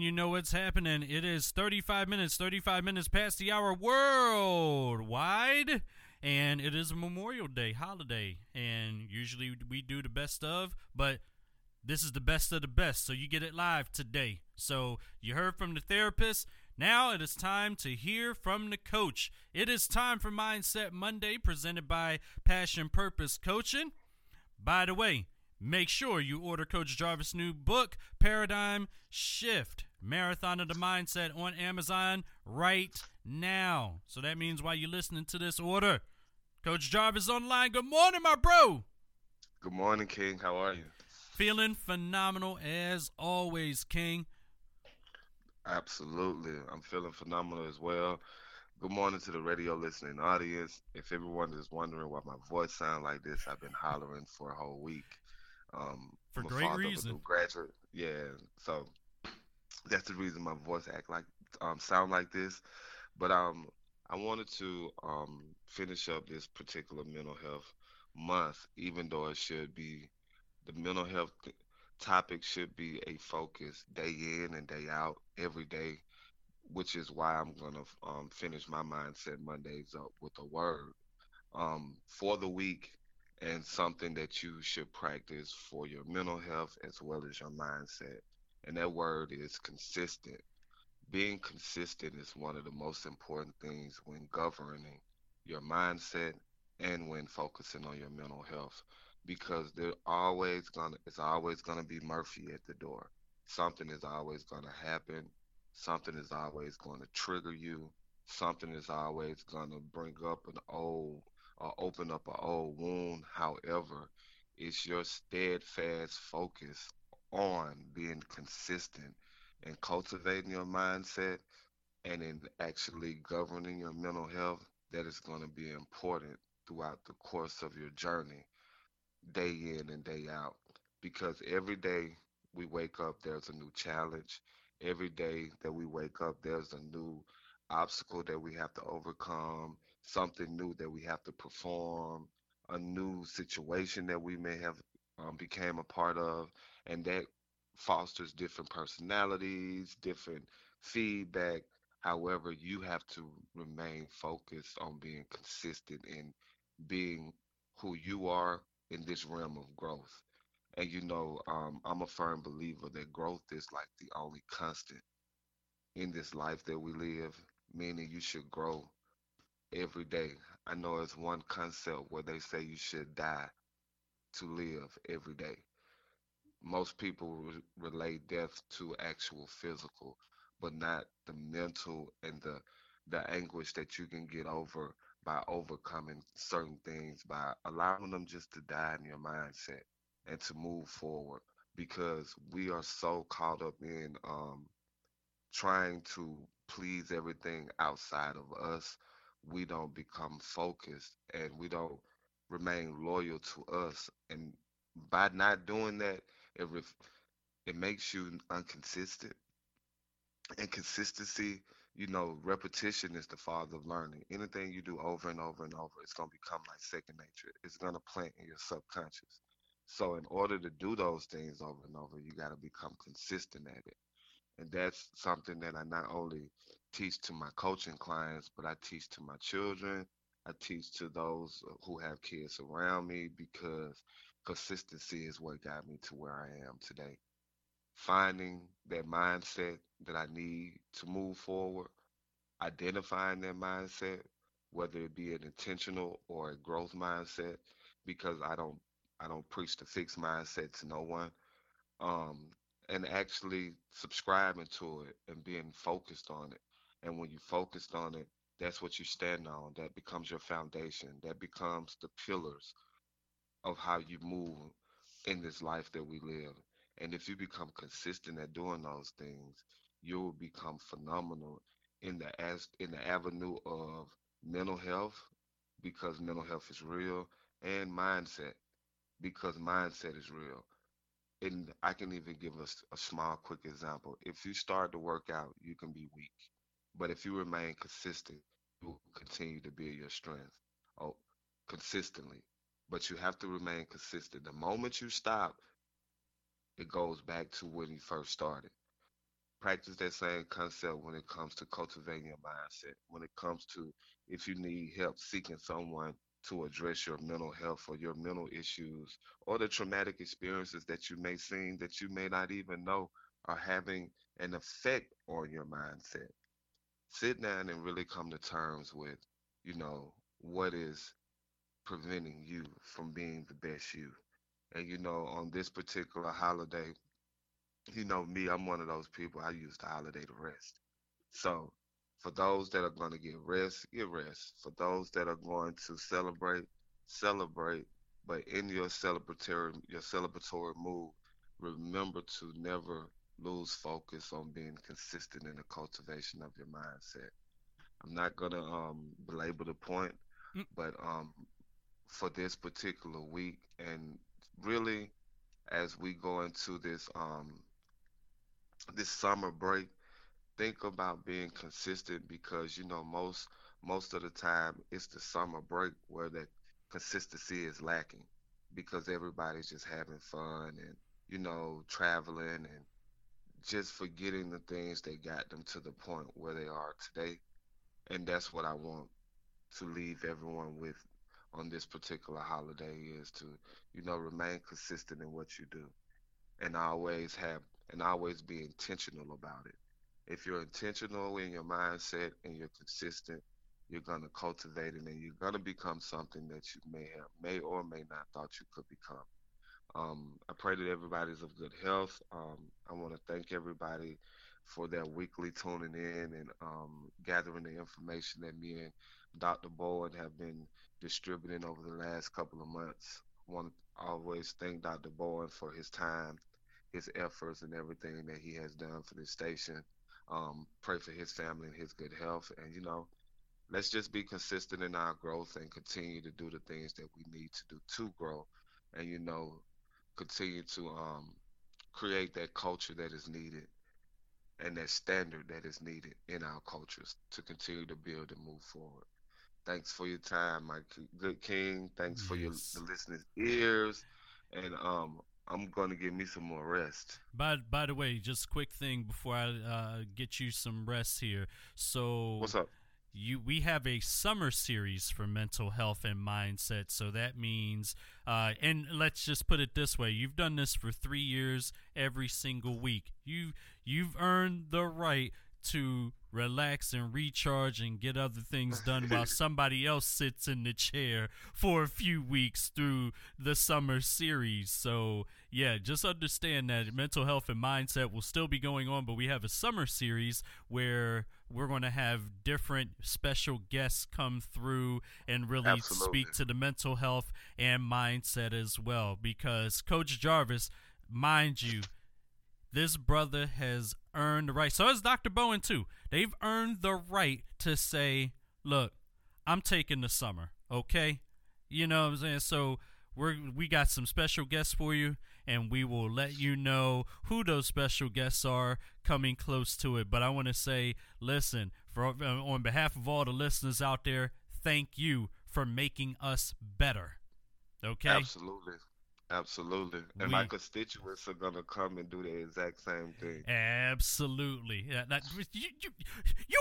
You know what's happening. It is 35 minutes, 35 minutes past the hour worldwide. And it is a Memorial Day holiday. And usually we do the best of, but this is the best of the best. So you get it live today. So you heard from the therapist. Now it is time to hear from the coach. It is time for Mindset Monday presented by Passion Purpose Coaching. By the way, Make sure you order Coach Jarvis' new book, Paradigm Shift Marathon of the Mindset, on Amazon right now. So that means while you're listening to this order, Coach Jarvis online. Good morning, my bro. Good morning, King. How are you? Feeling phenomenal as always, King. Absolutely. I'm feeling phenomenal as well. Good morning to the radio listening audience. If everyone is wondering why my voice sounds like this, I've been hollering for a whole week. Um, for great reason. graduate, yeah. So that's the reason my voice act like um, sound like this. But um, I wanted to um, finish up this particular mental health month, even though it should be the mental health topic should be a focus day in and day out every day, which is why I'm gonna um, finish my mindset Mondays up with a word um, for the week and something that you should practice for your mental health as well as your mindset. And that word is consistent. Being consistent is one of the most important things when governing your mindset and when focusing on your mental health because there always gonna it's always gonna be Murphy at the door. Something is always gonna happen. Something is always gonna trigger you. Something is always gonna bring up an old or open up an old wound. However, it's your steadfast focus on being consistent and cultivating your mindset and in actually governing your mental health that is going to be important throughout the course of your journey, day in and day out. Because every day we wake up, there's a new challenge. Every day that we wake up, there's a new obstacle that we have to overcome something new that we have to perform, a new situation that we may have um, became a part of, and that fosters different personalities, different feedback. However, you have to remain focused on being consistent in being who you are in this realm of growth. And you know, um, I'm a firm believer that growth is like the only constant in this life that we live, meaning you should grow every day. I know it's one concept where they say you should die to live every day. Most people re- relate death to actual physical, but not the mental and the the anguish that you can get over by overcoming certain things by allowing them just to die in your mindset and to move forward because we are so caught up in um, trying to please everything outside of us we don't become focused and we don't remain loyal to us. And by not doing that, it ref- it makes you inconsistent. And consistency, you know, repetition is the father of learning. Anything you do over and over and over, it's gonna become like second nature. It's gonna plant in your subconscious. So in order to do those things over and over, you gotta become consistent at it. And that's something that I not only teach to my coaching clients, but I teach to my children. I teach to those who have kids around me because consistency is what got me to where I am today. Finding that mindset that I need to move forward, identifying that mindset, whether it be an intentional or a growth mindset, because I don't I don't preach the fixed mindset to no one. Um, and actually subscribing to it and being focused on it. And when you focused on it, that's what you stand on. That becomes your foundation. That becomes the pillars of how you move in this life that we live. And if you become consistent at doing those things, you will become phenomenal in the as in the avenue of mental health because mental health is real and mindset because mindset is real and I can even give us a, a small, quick example. If you start to work out, you can be weak, but if you remain consistent, you will continue to build your strength. Oh, consistently, but you have to remain consistent. The moment you stop, it goes back to when you first started. practice that same concept when it comes to cultivating your mindset. When it comes to if you need help seeking someone to address your mental health or your mental issues or the traumatic experiences that you may see that you may not even know are having an effect on your mindset. Sit down and really come to terms with, you know, what is preventing you from being the best you. And you know, on this particular holiday, you know me, I'm one of those people. I use the holiday to rest. So, for those that are going to get rest, get rest. For those that are going to celebrate, celebrate. But in your celebratory, your celebratory mood, remember to never lose focus on being consistent in the cultivation of your mindset. I'm not gonna um, belabor the point, mm. but um, for this particular week, and really, as we go into this um, this summer break, think about being consistent because you know most most of the time it's the summer break where that consistency is lacking because everybody's just having fun and you know traveling and just forgetting the things that got them to the point where they are today and that's what I want to leave everyone with on this particular holiday is to you know remain consistent in what you do and always have and always be intentional about it. If you're intentional in your mindset and you're consistent, you're gonna cultivate it and you're gonna become something that you may have may or may not thought you could become. Um, I pray that everybody's of good health. Um, I want to thank everybody for their weekly tuning in and um, gathering the information that me and Dr. Bowen have been distributing over the last couple of months. I want to always thank Dr. Bowen for his time his efforts and everything that he has done for this station. Um, pray for his family and his good health. And, you know, let's just be consistent in our growth and continue to do the things that we need to do to grow. And, you know, continue to um, create that culture that is needed and that standard that is needed in our cultures to continue to build and move forward. Thanks for your time, my good king. Thanks yes. for your the listeners' ears. And um, I'm going to give me some more rest. By by the way, just quick thing before I uh, get you some rest here. So what's up? You we have a summer series for mental health and mindset. So that means, uh, and let's just put it this way: you've done this for three years, every single week. You you've earned the right to relax and recharge and get other things done while somebody else sits in the chair for a few weeks through the summer series. So, yeah, just understand that mental health and mindset will still be going on, but we have a summer series where we're going to have different special guests come through and really Absolutely. speak to the mental health and mindset as well. Because Coach Jarvis, mind you, this brother has earned the right. So has Dr. Bowen too. They've earned the right to say, "Look, I'm taking the summer." Okay, you know what I'm saying. So we're we got some special guests for you, and we will let you know who those special guests are coming close to it. But I want to say, listen, for uh, on behalf of all the listeners out there, thank you for making us better. Okay. Absolutely. Absolutely. And we, my constituents are going to come and do the exact same thing. Absolutely. Yeah, that, you, you, you,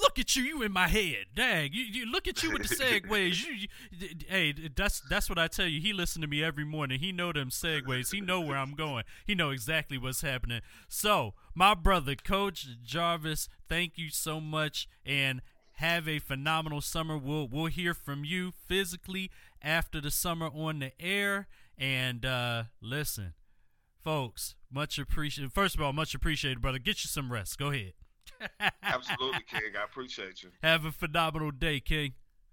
look at you, you in my head. Dang, you, you look at you with the segues. you, you, hey, that's that's what I tell you. He listen to me every morning. He know them segues. He know where I'm going. He know exactly what's happening. So, my brother, Coach Jarvis, thank you so much. And have a phenomenal summer. We'll we'll hear from you physically after the summer on the air. And uh, listen, folks, much appreciated. First of all, much appreciated, brother. Get you some rest. Go ahead. Absolutely, King. I appreciate you. Have a phenomenal day, King.